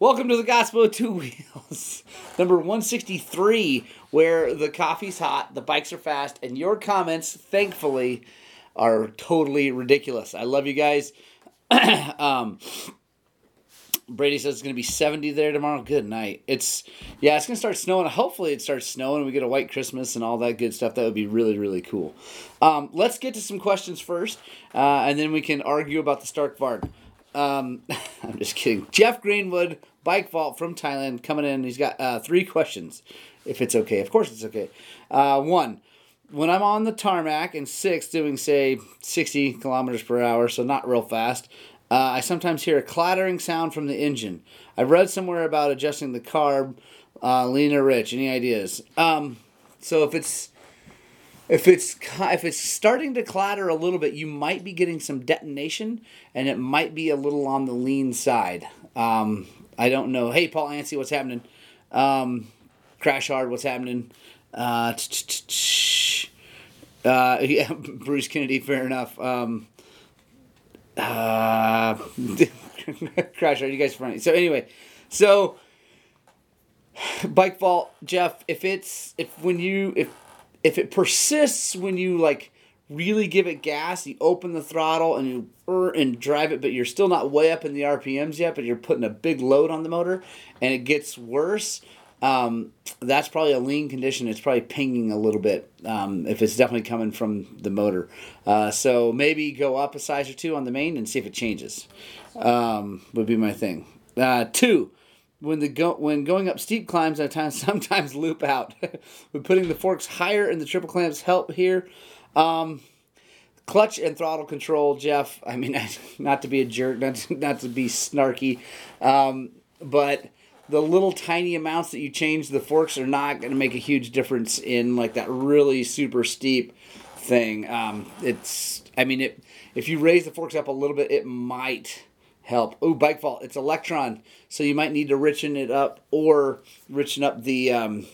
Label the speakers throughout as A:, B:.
A: Welcome to the Gospel of Two Wheels, number 163, where the coffee's hot, the bikes are fast, and your comments, thankfully, are totally ridiculous. I love you guys. um, Brady says it's going to be 70 there tomorrow. Good night. It's, yeah, it's going to start snowing. Hopefully, it starts snowing. We get a white Christmas and all that good stuff. That would be really, really cool. Um, let's get to some questions first, uh, and then we can argue about the Stark Varg. Um, I'm just kidding. Jeff Greenwood, Bike Vault from Thailand, coming in. He's got uh, three questions, if it's okay. Of course, it's okay. Uh, one, when I'm on the tarmac, and six, doing say 60 kilometers per hour, so not real fast, uh, I sometimes hear a clattering sound from the engine. I've read somewhere about adjusting the carb. Uh, or Rich, any ideas? Um, so if it's if it's if it's starting to clatter a little bit, you might be getting some detonation, and it might be a little on the lean side. Um, I don't know. Hey, Paul Anstey, what's happening? Um, Crash Hard, what's happening? Uh, uh, yeah, Bruce Kennedy, fair enough. Um, uh, Crash Hard, you guys funny. So anyway, so bike vault, Jeff. If it's if when you if if it persists when you like really give it gas, you open the throttle and you and drive it, but you're still not way up in the RPMs yet, but you're putting a big load on the motor, and it gets worse. Um, that's probably a lean condition. It's probably pinging a little bit um, if it's definitely coming from the motor. Uh, so maybe go up a size or two on the main and see if it changes. Um, would be my thing. Uh, two, when the go when going up steep climbs, I sometimes loop out. With putting the forks higher and the triple clamps help here. Um, clutch and throttle control, Jeff. I mean, not to be a jerk, not to, not to be snarky, um, but the little tiny amounts that you change the forks are not going to make a huge difference in like that really super steep thing. Um, it's, I mean, it if you raise the forks up a little bit, it might help. Oh, bike vault. It's a Lectron, so you might need to richen it up or richen up the um,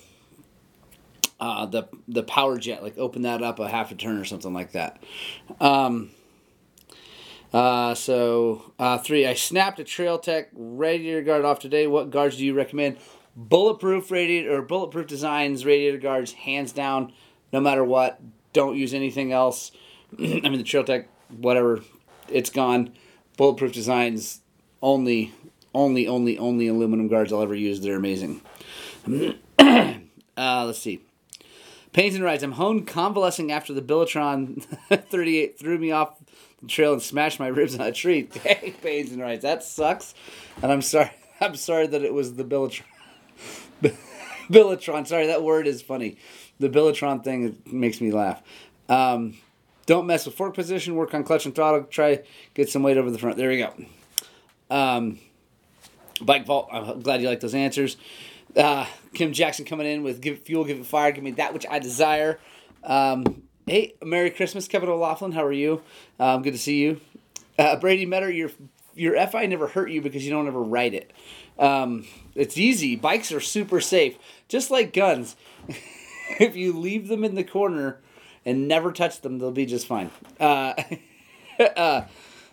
A: uh, the the power jet. Like open that up a half a turn or something like that. Um, uh, so uh, three. I snapped a Trail Tech radiator guard off today. What guards do you recommend? Bulletproof radiator or bulletproof designs radiator guards, hands down. No matter what, don't use anything else. I mean the Trail Tech, whatever, it's gone Bulletproof Designs only, only, only, only aluminum guards I'll ever use. They're amazing. uh, let's see. Pains and rides. I'm home convalescing after the Billetron 38 threw me off the trail and smashed my ribs on a tree. Hey, Pains and rides. That sucks. And I'm sorry. I'm sorry that it was the Billetron. Billetron. Sorry, that word is funny. The Billetron thing makes me laugh. Um, don't mess with fork position. Work on clutch and throttle. Try get some weight over the front. There we go. Um, bike vault. I'm glad you like those answers. Uh, Kim Jackson coming in with give fuel, give it fire, give me that which I desire. Um, hey, Merry Christmas, Kevin O'Laughlin. How are you? Um, good to see you. Uh, Brady Metter, your your FI never hurt you because you don't ever ride it. Um, it's easy. Bikes are super safe, just like guns. if you leave them in the corner and never touch them, they'll be just fine. Uh, uh,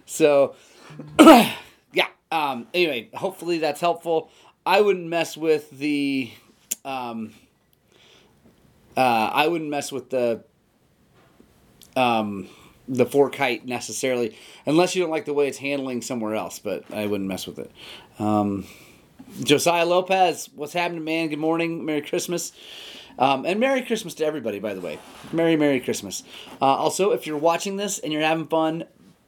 A: so, yeah. Um, anyway, hopefully that's helpful. I wouldn't mess with the. Um, uh, I wouldn't mess with the. Um, the fork height necessarily, unless you don't like the way it's handling somewhere else. But I wouldn't mess with it. Um, Josiah Lopez, what's happening, man? Good morning, Merry Christmas. Um, and Merry Christmas to everybody, by the way. Merry, Merry Christmas. Uh, also, if you're watching this and you're having fun,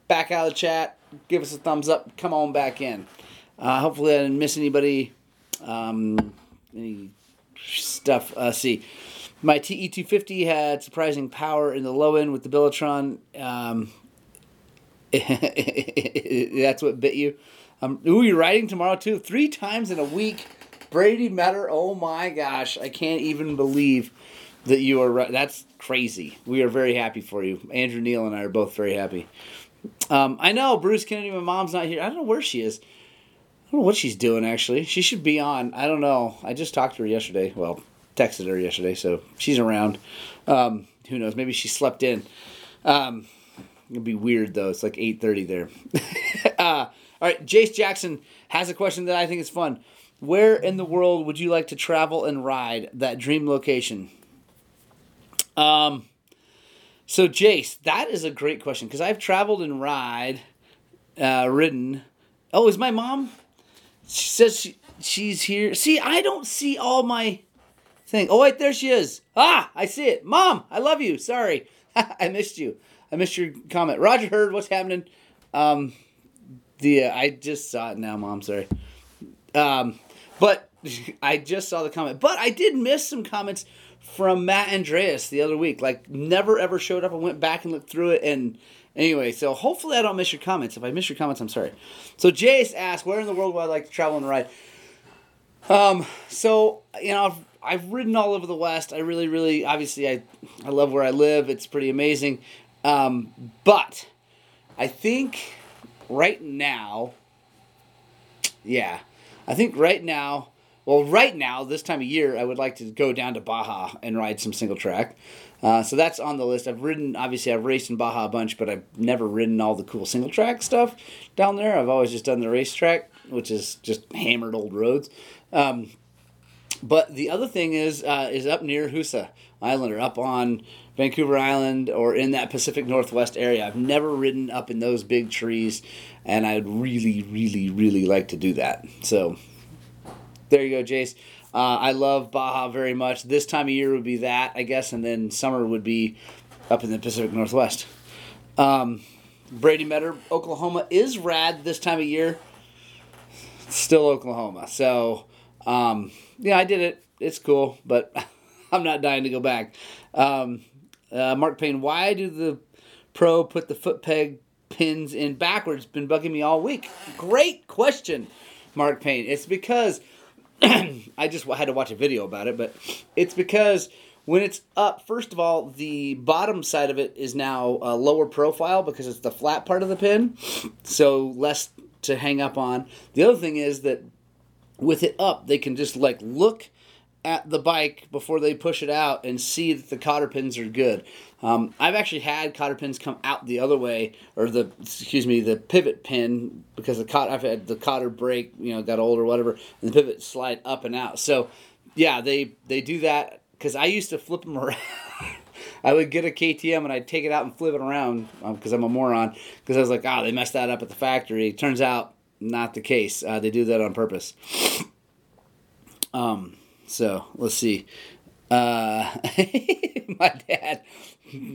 A: back out of the chat, give us a thumbs up, come on back in. Uh, hopefully, I didn't miss anybody. Um, any stuff. Uh, see. My TE250 had surprising power in the low end with the Billetron. Um, that's what bit you. Um, ooh, you're riding tomorrow too. Three times in a week. Brady Metter, oh my gosh, I can't even believe that you are right. That's crazy. We are very happy for you. Andrew Neal and I are both very happy. Um, I know Bruce Kennedy, my mom's not here. I don't know where she is. I don't know what she's doing actually. She should be on. I don't know. I just talked to her yesterday. Well, texted her yesterday, so she's around. Um, who knows? Maybe she slept in. Um, it'd be weird though. It's like eight thirty there. uh, all right, Jace Jackson has a question that I think is fun. Where in the world would you like to travel and ride? That dream location. Um. So Jace, that is a great question because I've traveled and ride, uh, ridden. Oh, is my mom? She says she she's here. See, I don't see all my thing. Oh wait, there she is. Ah, I see it. Mom, I love you. Sorry, I missed you. I missed your comment. Roger Hurd what's happening. Um, the uh, I just saw it now, Mom. Sorry. Um, but I just saw the comment. But I did miss some comments from Matt Andreas the other week. Like never ever showed up. I went back and looked through it and anyway, so hopefully I don't miss your comments. If I miss your comments, I'm sorry. So Jace asked, where in the world would I like to travel and ride? Um, so you know, I've, I've ridden all over the West. I really, really, obviously, I, I love where I live. It's pretty amazing. Um, but I think right now, yeah, I think right now, well, right now, this time of year, I would like to go down to Baja and ride some single track. Uh, so that's on the list. I've ridden, obviously, I've raced in Baja a bunch, but I've never ridden all the cool single track stuff down there. I've always just done the racetrack, which is just hammered old roads. Um, but the other thing is uh, is up near Husa Island or up on Vancouver Island or in that Pacific Northwest area. I've never ridden up in those big trees, and I'd really, really, really like to do that. So there you go, Jace. Uh, I love Baja very much. This time of year would be that, I guess, and then summer would be up in the Pacific Northwest. Um, Brady Metter, Oklahoma is rad this time of year. Still Oklahoma. So, um, yeah, I did it. It's cool, but I'm not dying to go back. Um, uh, Mark Payne, why do the pro put the foot peg pins in backwards? Been bugging me all week. Great question, Mark Payne. It's because I just had to watch a video about it, but it's because when it's up, first of all, the bottom side of it is now a lower profile because it's the flat part of the pin, so less to hang up on. The other thing is that with it up, they can just like look at the bike before they push it out and see that the cotter pins are good. Um, I've actually had cotter pins come out the other way, or the excuse me, the pivot pin because the cotter I've had the cotter break, you know, got old or whatever, and the pivot slide up and out. So yeah, they they do that because I used to flip them around. I would get a KTM and I'd take it out and flip it around because um, I'm a moron. Because I was like, oh, they messed that up at the factory. Turns out, not the case. Uh, they do that on purpose. Um, so let's see. Uh, my dad,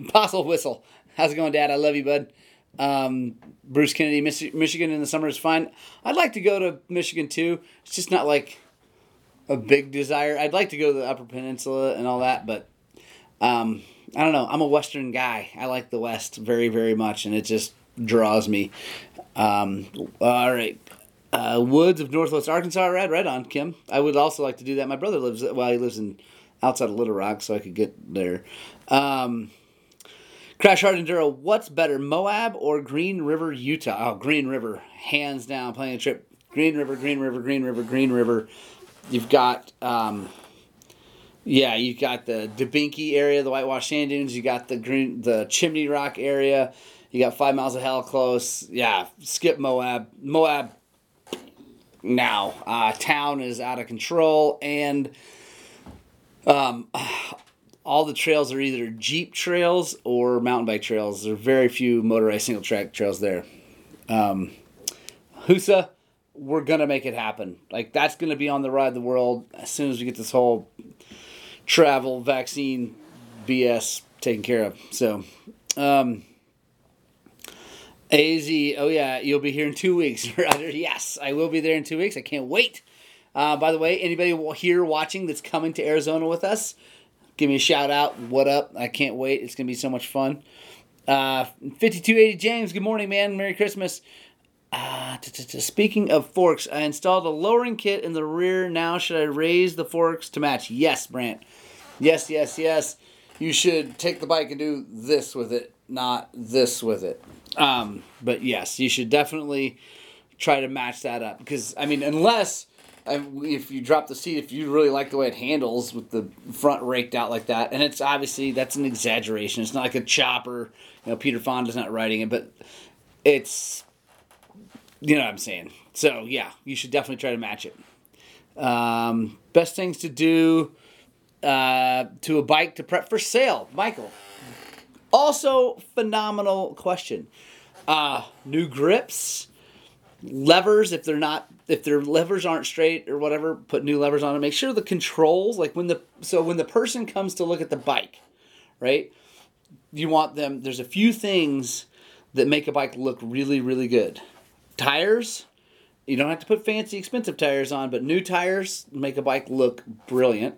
A: Postle Whistle. How's it going, Dad? I love you, bud. Um, Bruce Kennedy, Michigan in the summer is fine. I'd like to go to Michigan too. It's just not like a big desire. I'd like to go to the Upper Peninsula and all that, but um, I don't know. I'm a Western guy. I like the West very, very much, and it just draws me. Um, all right. Uh, Woods of Northwest Arkansas, right, right on, Kim. I would also like to do that. My brother lives well. He lives in outside of Little Rock, so I could get there. Um, Crash Hard Enduro. What's better, Moab or Green River, Utah? Oh, Green River, hands down. Playing a trip. Green River, Green River, Green River, Green River. You've got, um, yeah, you've got the Debinky area, the Whitewash Sand Dunes. You got the Green, the Chimney Rock area. You got Five Miles of Hell close. Yeah, skip Moab. Moab now. Uh, town is out of control, and um, all the trails are either Jeep trails or mountain bike trails. There are very few motorized single track trails there. Um, Husa, we're gonna make it happen. Like that's gonna be on the ride of the world as soon as we get this whole travel vaccine BS taken care of. So. Um, AZ, oh yeah, you'll be here in two weeks. Brother. Yes, I will be there in two weeks. I can't wait. Uh, by the way, anybody here watching that's coming to Arizona with us, give me a shout out. What up? I can't wait. It's gonna be so much fun. Uh, 5280 James, good morning, man. Merry Christmas. Uh, speaking of forks, I installed a lowering kit in the rear. Now, should I raise the forks to match? Yes, Brant. Yes, yes, yes. You should take the bike and do this with it, not this with it. Um, but yes, you should definitely try to match that up because I mean, unless if you drop the seat, if you really like the way it handles with the front raked out like that, and it's obviously that's an exaggeration. It's not like a chopper. You know, Peter Fonda's not writing it, but it's you know what I'm saying. So yeah, you should definitely try to match it. Um, best things to do uh, to a bike to prep for sale, Michael. Also, phenomenal question. Uh, new grips, levers if they're not if their levers aren't straight or whatever, put new levers on it. Make sure the controls like when the so when the person comes to look at the bike, right? You want them. There's a few things that make a bike look really really good. Tires, you don't have to put fancy expensive tires on, but new tires make a bike look brilliant.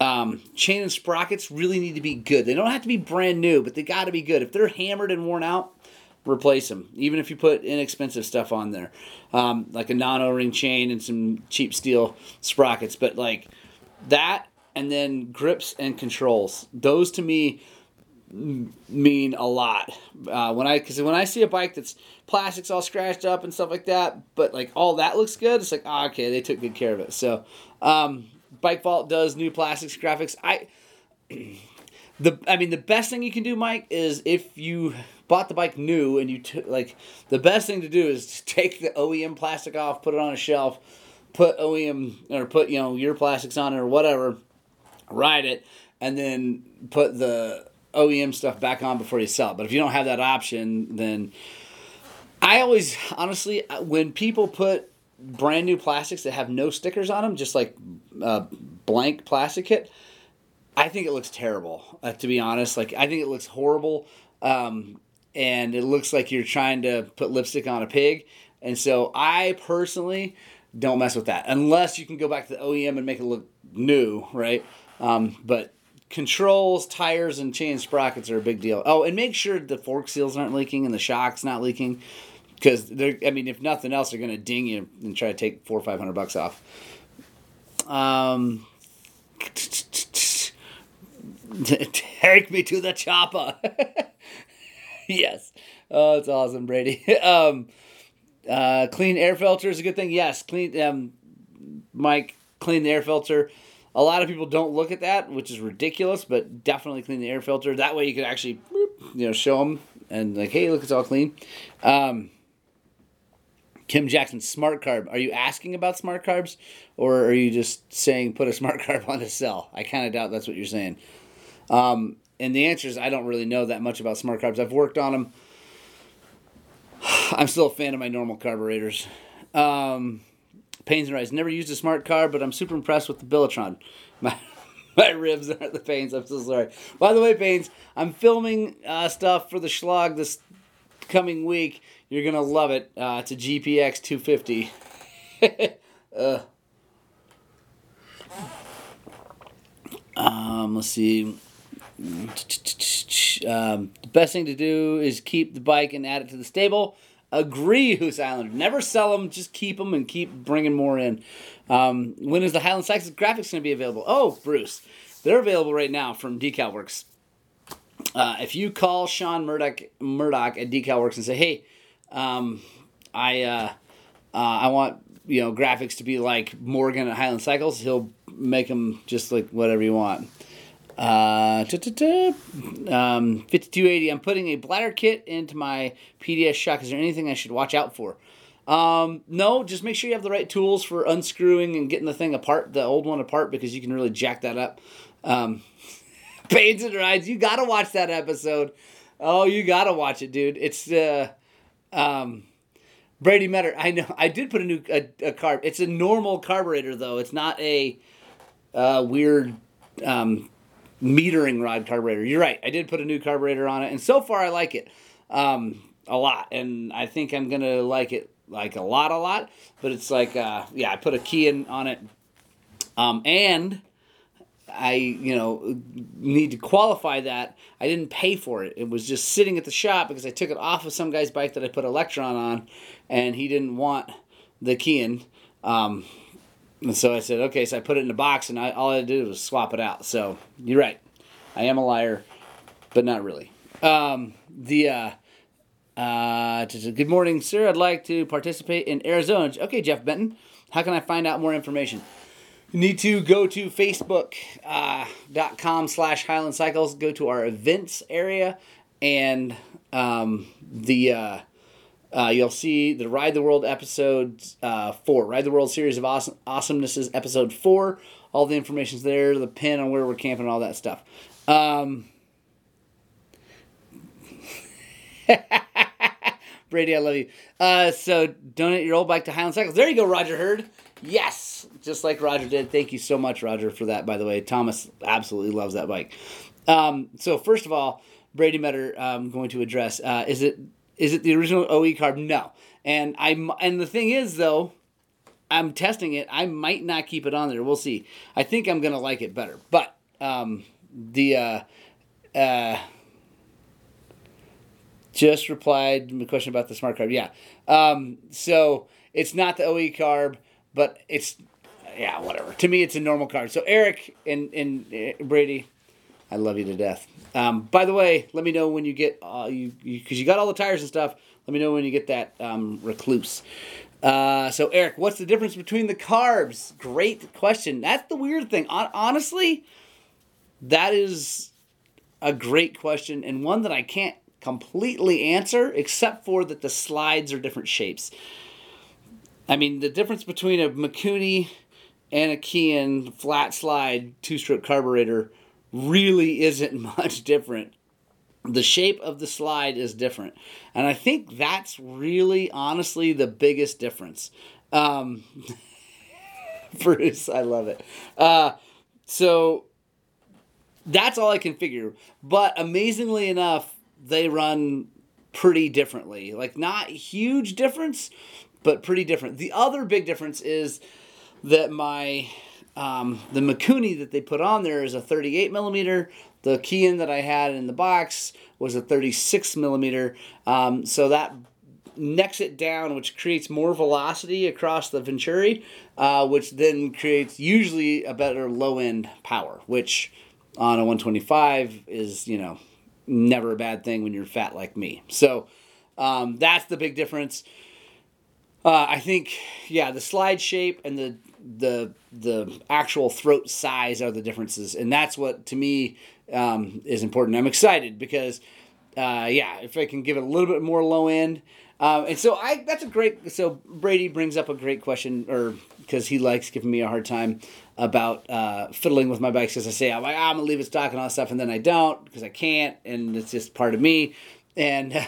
A: Um, chain and sprockets really need to be good. They don't have to be brand new, but they got to be good. If they're hammered and worn out, replace them. Even if you put inexpensive stuff on there, um, like a non-O-ring chain and some cheap steel sprockets. But like that, and then grips and controls. Those to me mean a lot. Uh, when I because when I see a bike that's plastics all scratched up and stuff like that, but like all that looks good, it's like oh, okay, they took good care of it. So um, Bike Vault does new plastics graphics. I the I mean the best thing you can do, Mike, is if you bought the bike new and you took like the best thing to do is take the OEM plastic off, put it on a shelf, put OEM or put you know your plastics on it or whatever, ride it, and then put the OEM stuff back on before you sell. But if you don't have that option, then I always honestly when people put brand new plastics that have no stickers on them, just like uh, blank plastic kit. I think it looks terrible. Uh, to be honest, like I think it looks horrible, um, and it looks like you're trying to put lipstick on a pig. And so I personally don't mess with that unless you can go back to the OEM and make it look new, right? Um, but controls, tires, and chain sprockets are a big deal. Oh, and make sure the fork seals aren't leaking and the shock's not leaking because they're. I mean, if nothing else, they're gonna ding you and try to take four or five hundred bucks off. Um, take me to the chopper. yes, oh, it's awesome, Brady. um, uh, clean air filter is a good thing. Yes, clean. Um, Mike, clean the air filter. A lot of people don't look at that, which is ridiculous. But definitely clean the air filter. That way, you can actually, you know, show them and like, hey, look, it's all clean. Um, Kim Jackson, smart carb. Are you asking about smart carbs, or are you just saying put a smart carb on a cell? I kind of doubt that's what you're saying. Um, and the answer is I don't really know that much about smart carbs. I've worked on them. I'm still a fan of my normal carburetors. Um, Pains and Rides. Never used a smart carb, but I'm super impressed with the Billetron. My, my ribs aren't the Pains. I'm so sorry. By the way, Pains, I'm filming uh, stuff for the Schlag this coming week you're gonna love it. Uh, it's a GPX 250. uh. Um, let's see. Um, the best thing to do is keep the bike and add it to the stable. Agree, Hoos Islander. Never sell them, just keep them and keep bringing more in. Um, when is the Highland Cycles graphics going to be available? Oh, Bruce, they're available right now from Decal Works. Uh, if you call Sean Murdoch, Murdoch at Decal Works and say, hey, um, I uh, uh, I want you know graphics to be like Morgan at Highland Cycles. He'll make them just like whatever you want. Uh, um, 5280. I'm putting a bladder kit into my PDS shock. Is there anything I should watch out for? Um, no, just make sure you have the right tools for unscrewing and getting the thing apart, the old one apart, because you can really jack that up. Um, Pains and Rides, you gotta watch that episode. Oh, you gotta watch it, dude. It's uh, um, Brady Metter, I know I did put a new a, a carb. It's a normal carburetor though. It's not a uh, weird um, metering rod carburetor. You're right. I did put a new carburetor on it, and so far I like it um, a lot, and I think I'm gonna like it like a lot, a lot. But it's like, uh, yeah, I put a Keihin on it, um, and I, you know, need to qualify that. I didn't pay for it. It was just sitting at the shop because I took it off of some guy's bike that I put a Lectron on, and he didn't want the Keihin. Um, and so I said, okay, so I put it in a box, and I, all I did was swap it out. So you're right. I am a liar, but not really. Um, the uh, uh, good morning, sir. I'd like to participate in Arizona. Okay, Jeff Benton. How can I find out more information? You need to go to facebook.com uh, slash Highland Cycles, go to our events area, and um, the uh, Uh, you'll see the Ride the World episode uh, four, Ride the World series of awesome, awesomeness is episode four. All the information's there, the pin on where we're camping, all that stuff. Um, Brady, I love you. Uh, so donate your old bike to Highland Cycles. There you go, Roger Hurd. Yes, just like Roger did. Thank you so much, Roger, for that. By the way, Thomas absolutely loves that bike. Um, so first of all, Brady Metter, I'm um, going to address. Uh, is it is it the original OE carb? No. And I and the thing is though, I'm testing it. I might not keep it on there. We'll see. I think I'm gonna like it better. But um, the uh, uh, just replied a question about the smart carb. Yeah. Um, so it's not the OE carb, but it's yeah, whatever. To me, it's a normal carb. So Eric and and uh, Brady, I love you to death. Um, by the way, let me know when you get uh, you because you, you, got all the tires and stuff. Let me know when you get that um, recluse. Uh, so Eric, what's the difference between the carbs? Great question. That's the weird thing. honestly, that is a great question and one that I can't completely answer, except for that the slides are different shapes. I mean, the difference between a Mikuni and a Keihin flat slide two stroke carburetor really isn't much different. The shape of the slide is different. And I think that's really, honestly, the biggest difference. Um, Bruce, I love it. Uh, so that's all I can figure. But amazingly enough, they run pretty differently. Like, not huge difference, but pretty different. The other big difference is that my um, the Mikuni that they put on there is a 38 millimeter. The Keihin that I had in the box was a 36 millimeter. Um, so that necks it down, which creates more velocity across the Venturi, uh, which then creates usually a better low end power, which on a 125 is, you know, never a bad thing when you're fat like me. So um, that's the big difference. Uh, I think, yeah, the slide shape and the the the actual throat size are the differences, and that's what to me um, is important. I'm excited because, uh, yeah, if I can give it a little bit more low end, um, and so I that's a great. So Brady brings up a great question, or because he likes giving me a hard time about uh, fiddling with my bikes because I say I'm like I'm gonna leave it stock and all that stuff, and then I don't because I can't, and it's just part of me, and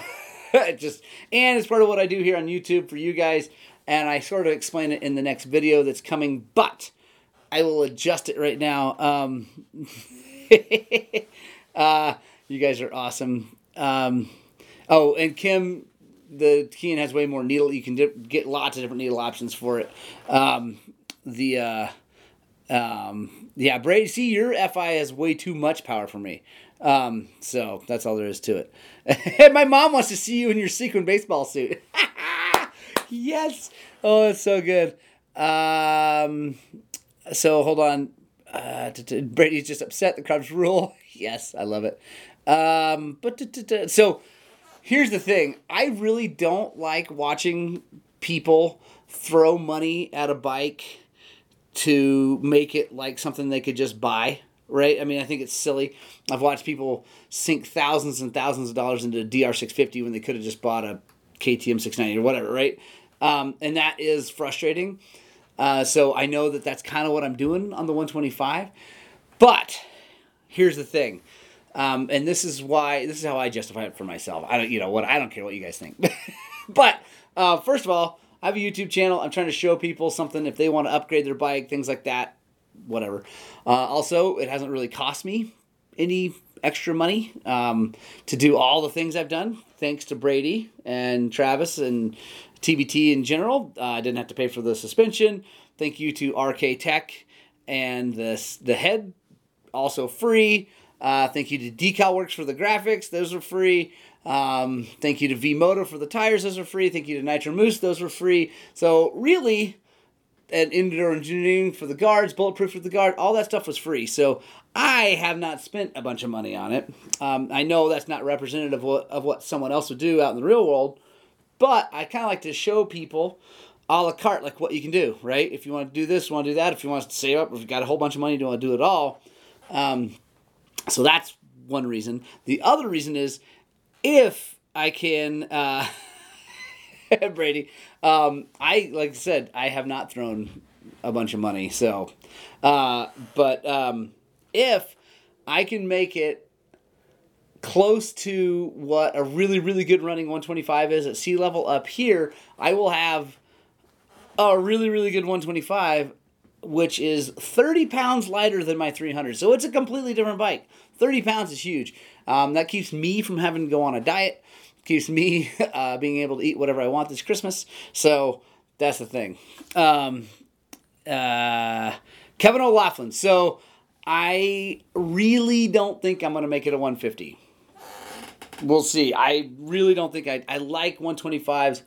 A: just and it's part of what I do here on YouTube for you guys and I sort of explain it in the next video that's coming, but I will adjust it right now. Um, uh, you guys are awesome. Um, oh, and Kim, the Keihin has way more needle. You can get lots of different needle options for it. Um, the uh, um, yeah, Brady, see your FI has way too much power for me. Um, so that's all there is to it. and my mom wants to see you in your sequin baseball suit. yes. Oh, it's so good. Um, so hold on. Uh, Brady's just upset the Cubs rule. yes, I love it. Um, but so here's the thing. I really don't like watching people throw money at a bike to make it like something they could just buy right? I mean, I think it's silly. I've watched people sink thousands and thousands of dollars into a DR650 when they could have just bought a KTM 690 or whatever, right? Um, and that is frustrating. Uh, so I know that that's kind of what I'm doing on the 125. But here's the thing. Um, and this is why this is how I justify it for myself. I don't, you know what? I don't care what you guys think. but uh, first of all, I have a YouTube channel. I'm trying to show people something if they want to upgrade their bike, things like that, whatever. Uh, also, it hasn't really cost me any extra money um, to do all the things I've done, thanks to Brady and Travis and TBT in general. Uh, I didn't have to pay for the suspension. Thank you to RK Tech and the, the head, also free. Uh, thank you to Decal Works for the graphics, those are free. Um, thank you to V Moto for the tires, those are free. Thank you to Nitro Mousse, those were free. So, really, and Enduro Engineering for the guards, Bulletproof for the guard, all that stuff was free. So I have not spent a bunch of money on it. Um, I know that's not representative of what, of what someone else would do out in the real world, but I kind of like to show people a la carte, like what you can do, right? If you want to do this, want to do that. If you want to save up, if you've got a whole bunch of money, you don't want to do it all. Um, so that's one reason. The other reason is if I can. Uh, Brady. Um, I like I said, I have not thrown a bunch of money. So, uh, but um, if I can make it close to what a really really good running 125 is at sea level up here, I will have a really really good 125 which is 30 pounds lighter than my 300 so it's a completely different bike 30 pounds is huge um, that keeps me from having to go on a diet keeps me uh, being able to eat whatever i want this christmas. So that's the thing. Um, uh, kevin o'laughlin so i really don't think i'm going to make it a 150 we'll see. I really don't think i, I like 125s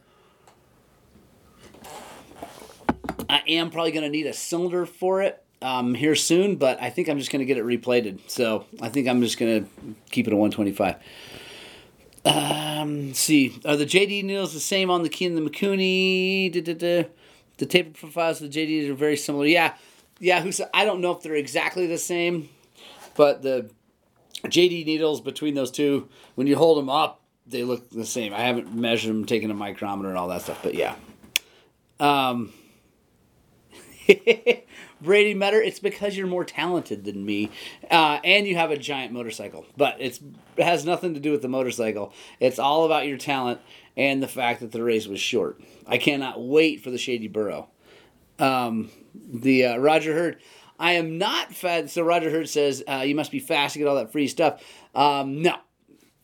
A: I am probably going to need a cylinder for it um, here soon, but I think I'm just going to get it replated. So I think I'm just going to keep it at 125. Um, see, are the JD needles the same on the Keihin the Mikuni? The taper profiles of the JDs are very similar. Yeah, yeah. Who said? I don't know if they're exactly the same, but the JD needles between those two, when you hold them up, they look the same. I haven't measured them, taken a micrometer, and all that stuff, but yeah. Um, Brady Metter, it's because you're more talented than me, uh, and you have a giant motorcycle. But it's it has nothing to do with the motorcycle. It's all about your talent and the fact that the race was short. I cannot wait for the Shady Burrow. Um, the uh, Roger Hurd, I am not fed. So Roger Hurd says uh, you must be fast to get all that free stuff. Um, no,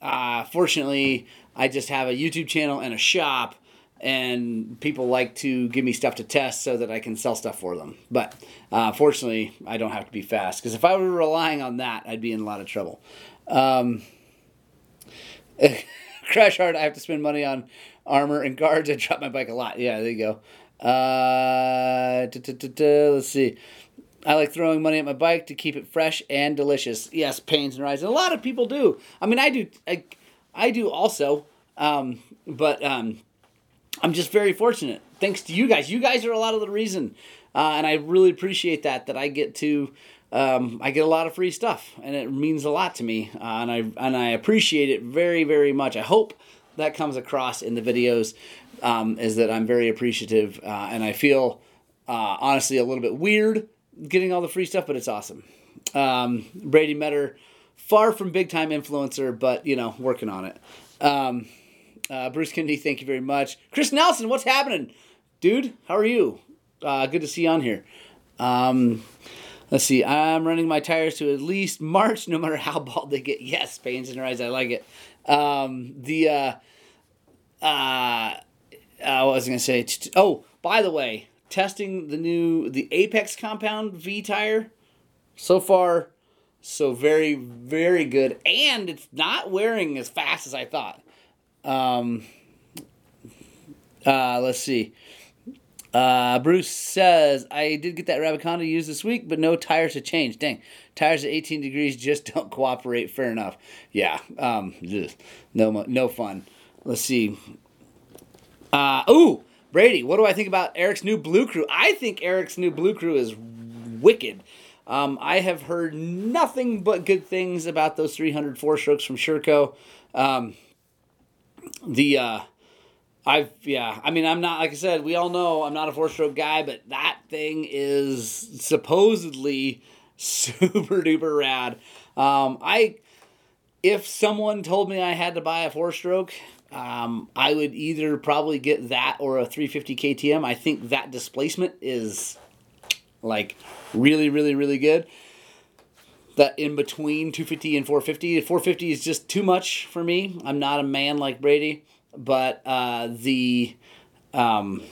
A: uh, fortunately, I just have a YouTube channel and a shop and people like to give me stuff to test so that I can sell stuff for them. But uh, fortunately, I don't have to be fast because if I were relying on that, I'd be in a lot of trouble. Um, crash hard. I have to spend money on armor and guards. I drop my bike a lot. Yeah, there you go. Uh, let's see. I like throwing money at my bike to keep it fresh and delicious. Yes, pains and rides. And a lot of people do. I mean, I do. I, I do also. Um, but um, I'm just very fortunate. Thanks to you guys. You guys are a lot of the reason, uh, and I really appreciate that. That I get to, um, I get a lot of free stuff, and it means a lot to me, uh, and I and I appreciate it very very much. I hope that comes across in the videos. Um, is that I'm very appreciative, uh, and I feel uh, honestly a little bit weird getting all the free stuff, but it's awesome. Um, Brady Metter, far from big time influencer, but you know working on it. Uh, Bruce Kennedy, thank you very much. Chris Nelson, what's happening? Dude, how are you? Uh, good to see you on here. Um, let's see. I'm running my tires to at least March, no matter how bald they get. Yes, pains in your eyes. I like it. Um, the, uh, uh, uh, what was I going to say? Oh, by the way, testing the new, the Apex Compound V tire. So far, so very, very good. And it's not wearing as fast as I thought. Um, uh, let's see. Uh, Bruce says, I did get that Rabicon to use this week, but no tires to change. Dang, tires at 18 degrees just don't cooperate. Fair enough. Yeah, um, no, no fun. Let's see. Uh, ooh, Brady, what do I think about Eric's new Blue Crew? I think Eric's new Blue Crew is wicked. Um, I have heard nothing but good things about those 300 four strokes from Sherco. Um, the uh I've yeah, I mean I'm not like I said, we all know I'm not a four stroke guy, but that thing is supposedly super duper rad. Um I if someone told me I had to buy a four stroke, um, I would either probably get that or a 350 KTM. I think that displacement is like really, really, really good that in between 250 and 450. 450 is just too much for me. I'm not a man like Brady, but uh, the um,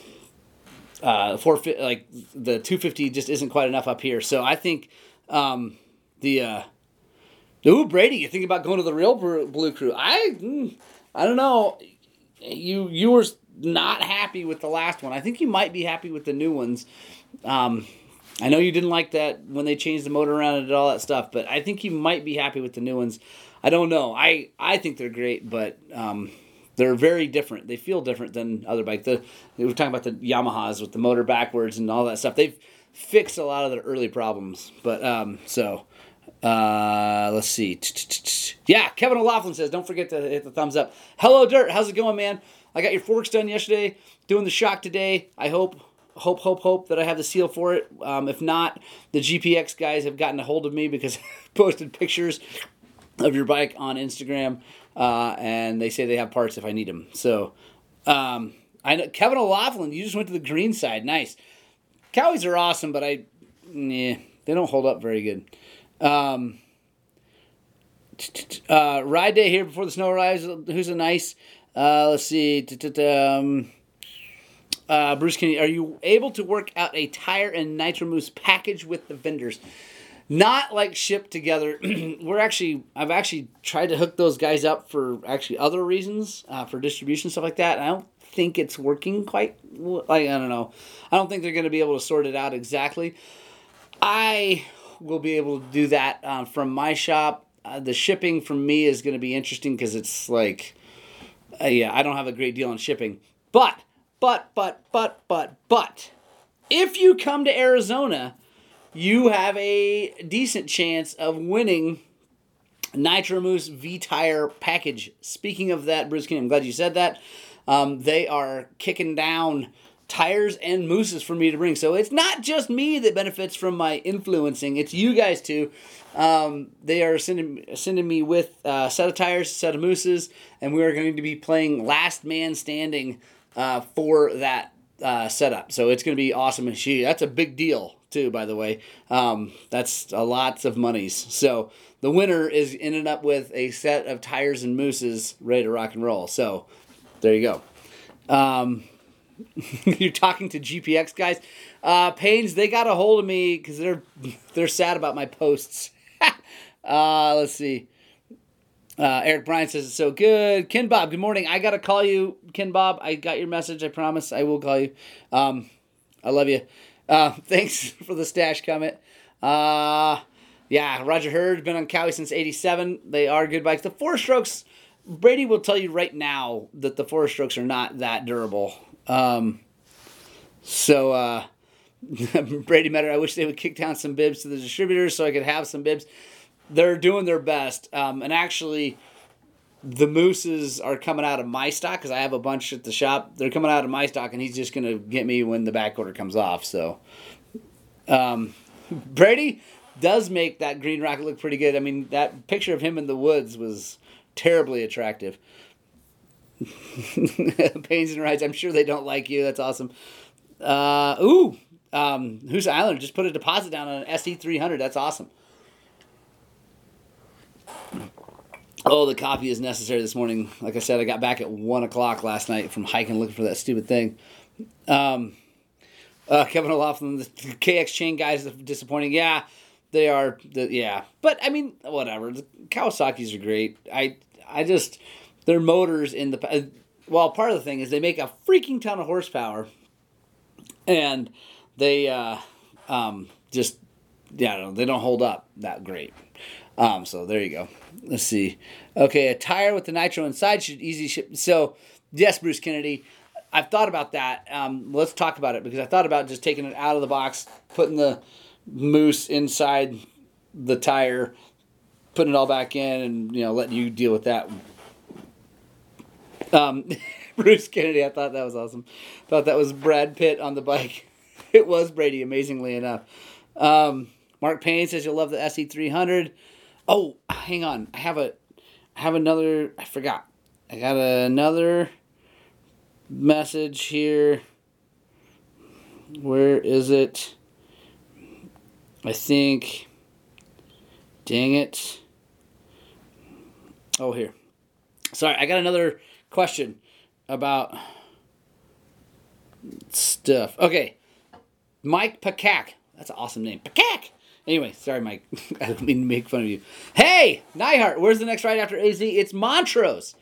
A: uh, 450 like the 250 just isn't quite enough up here. So I think um, the uh, ooh Brady, you think about going to the real Blue Crew? I mm, I don't know. You you were not happy with the last one. I think you might be happy with the new ones. Um, I know you didn't like that when they changed the motor around and all that stuff, but I think you might be happy with the new ones. I don't know. I I think they're great, but um, they're very different. They feel different than other bikes. The we were talking about the Yamahas with the motor backwards and all that stuff. They've fixed a lot of their early problems, but um, so. Uh, let's see. Yeah, Kevin O'Laughlin says, don't forget to hit the thumbs up. Hello, Dirt. How's it going, man? I got your forks done yesterday. Doing the shock today. I hope, hope, hope, hope that I have the seal for it. Um, if not, the GPX guys have gotten a hold of me because I posted pictures of your bike on Instagram, uh, and they say they have parts if I need them. So, um, I know Kevin O'Laughlin. You just went to the green side. Nice. Kawis are awesome, but I, yeah, they don't hold up very good. Um, uh, ride day here before the snow arrives. Who's a nice? Uh, let's see. Uh, Bruce, you, are you able to work out a tire and nitro mousse package with the vendors? Not like shipped together. We're actually, I've actually tried to hook those guys up for actually other reasons, uh, for distribution stuff like that. I don't think it's working quite. Like I don't know. I don't think they're going to be able to sort it out exactly. I will be able to do that uh, from my shop. Uh, the shipping from me is going to be interesting because it's like, uh, yeah, I don't have a great deal on shipping. But, but, but, but, but, but, if you come to Arizona, you have a decent chance of winning Nitro Mousse V Tire package. Speaking of that, Bruce King, I'm glad you said that. Um, they are kicking down tires and mousses for me to bring. So it's not just me that benefits from my influencing; it's you guys too. Um, they are sending sending me with a set of tires, a set of mousses, and we are going to be playing Last Man Standing uh, for that uh, setup. So it's going to be awesome. And she that's a big deal too, by the way. Um, that's a lots of monies. So the winner is ended up with a set of tires and mousses ready to rock and roll. So there you go. Um, you're talking to GPX guys. Uh, Pains, they got a hold of me because they're they're sad about my posts. uh, let's see. Uh, Eric Bryan says it's so good. Ken Bob, good morning. I gotta call you, Ken Bob. I got your message. I promise. I will call you. Um, I love you. Uh, thanks for the stash comment. Uh, yeah, Roger Hurd been on Kawi since '87. They are good bikes. The four strokes. Brady will tell you right now that the four strokes are not that durable. Um, so uh, Brady Metter, I wish they would kick down some bibs to the distributors so I could have some bibs. They're doing their best, um, and actually, the mousses are coming out of my stock because I have a bunch at the shop. They're coming out of my stock, and he's just gonna get me when the back order comes off. So, um, Brady does make that green rocket look pretty good. I mean, that picture of him in the woods was terribly attractive. Pains and rides. I'm sure they don't like you. That's awesome. Uh, ooh, um, who's Island? Just put a deposit down on an SE 300. That's awesome. Oh, the copy is necessary this morning. Like I said, I got back at one o'clock last night from hiking looking for that stupid thing. Um, uh, Kevin O'Laughlin, the KX chain guys, are disappointing. Yeah, they are. The, yeah, but I mean, whatever. The Kawasaki's are great. I I just their motors in the uh, well, part of the thing is they make a freaking ton of horsepower, and they uh, um, just yeah, they don't hold up that great. Um, so there you go. Let's see. Okay, a tire with the nitro inside should easy ship. So yes, Bruce Kennedy, I've thought about that. Um, let's talk about it because I thought about just taking it out of the box, putting the mousse inside the tire, putting it all back in, and you know letting you deal with that. Um, Bruce Kennedy, I thought that was awesome. Thought that was Brad Pitt on the bike. It was Brady, amazingly enough. Um, Mark Payne says you'll love the SE three hundred. Oh, hang on. I have a I have another I forgot. I got another message here. Where is it? I think dang it. Oh here. Sorry, I got another question about stuff. Okay. Mike Pakak. That's an awesome name. Pakak! Anyway, sorry, Mike. I don't mean to make fun of you. Hey, Nyhart, where's the next ride after AZ? It's Montrose.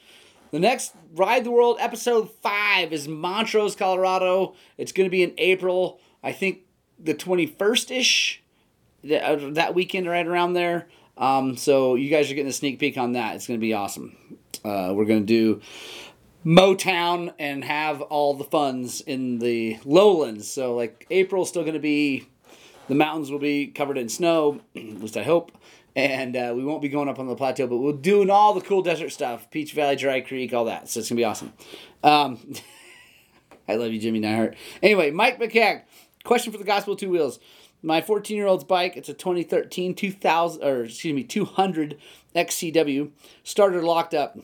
A: The next Ride the World episode five is Montrose, Colorado. It's going to be in April, I think the 21st ish, that weekend, right around there. Um, so you guys are getting a sneak peek on that. It's going to be awesome. Uh, we're going to do Motown and have all the funds in the lowlands. So, like, April's still going to be The mountains will be covered in snow, at least I hope. And uh, we won't be going up on the plateau, but we're doing all the cool desert stuff Peach Valley, Dry Creek, all that. So it's going to be awesome. Um, I love you, Jimmy Neihart. Anyway, Mike McCack, question for the Gospel Two Wheels. My 14 year old's bike, it's a 2013 2000, or excuse me, 200 XCW, starter locked up.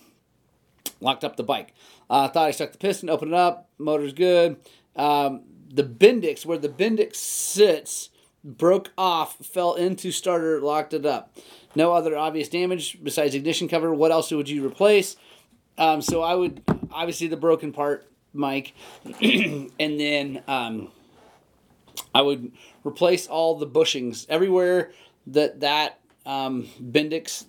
A: Locked up the bike. Uh, thought I stuck the piston, opened it up, motor's good. Um, the Bendix, where the Bendix sits, broke off, fell into starter, locked it up. No other obvious damage besides ignition cover. What else would you replace? Um, so I would obviously the broken part, Mike, and then um, I would replace all the bushings everywhere that that um, Bendix,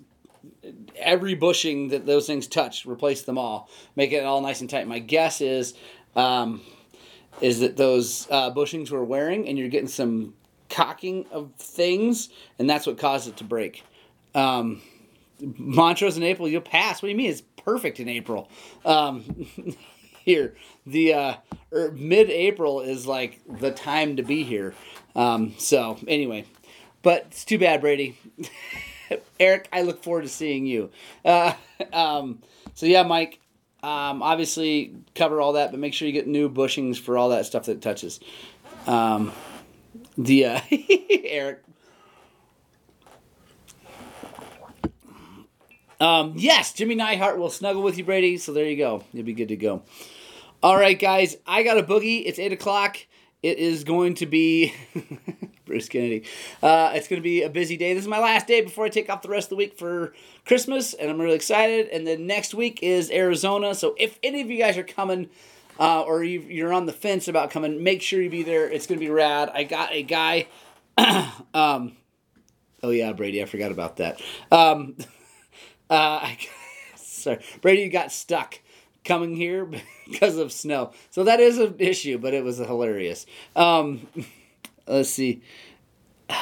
A: every bushing that those things touch, replace them all, make it all nice and tight. My guess is. Um, is that those uh, bushings were wearing and you're getting some cocking of things and that's what caused it to break. Um, montrose in april you'll pass. What do you mean? It's perfect in april. Um, here the uh, er, mid-april is like the time to be here. Um, so anyway. But it's too bad brady. Eric i look forward to seeing you. Uh, um, so yeah mike um, obviously, cover all that, but make sure you get new bushings for all that stuff that touches. Um, the uh, Eric. Um, yes, Jimmy Neihart will snuggle with you, Brady. So there you go. You'll be good to go. All right, guys. I got a boogie. It's eight o'clock. It is going to be Bruce Kennedy. Uh, it's going to be a busy day. This is my last day before I take off the rest of the week for Christmas, and I'm really excited. And then next week is Arizona. So if any of you guys are coming, uh, or you're on the fence about coming, make sure you be there. It's going to be rad. I got a guy. um, oh yeah, Brady, I forgot about that. Um, uh, I, sorry, Brady you got stuck coming here because of snow. So that is an issue, but it was hilarious. Um, let's see.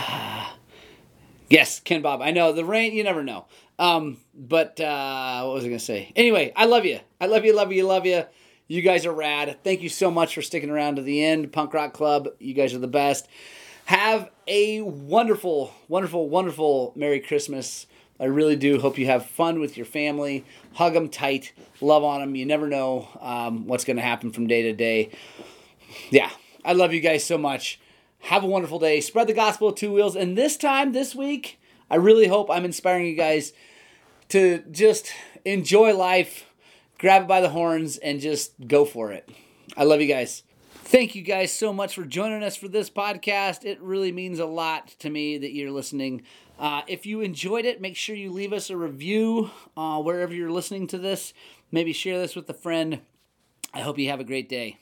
A: yes, Ken Bob. I know the rain. You never know. Um, but uh, what was I gonna say? Anyway, I love you. I love you. Love you. Love you. You guys are rad. Thank you so much for sticking around to the end. Punk Rock Club. You guys are the best. Have a wonderful, wonderful, wonderful Merry Christmas. I really do hope you have fun with your family. Hug them tight, love on them. You never know um, what's going to happen from day to day. Yeah, I love you guys so much. Have a wonderful day. Spread the gospel of two wheels. And this time, this week, I really hope I'm inspiring you guys to just enjoy life, grab it by the horns, and just go for it. I love you guys. Thank you guys so much for joining us for this podcast. It really means a lot to me that you're listening. Uh, if you enjoyed it, make sure you leave us a review uh, wherever you're listening to this. Maybe share this with a friend. I hope you have a great day.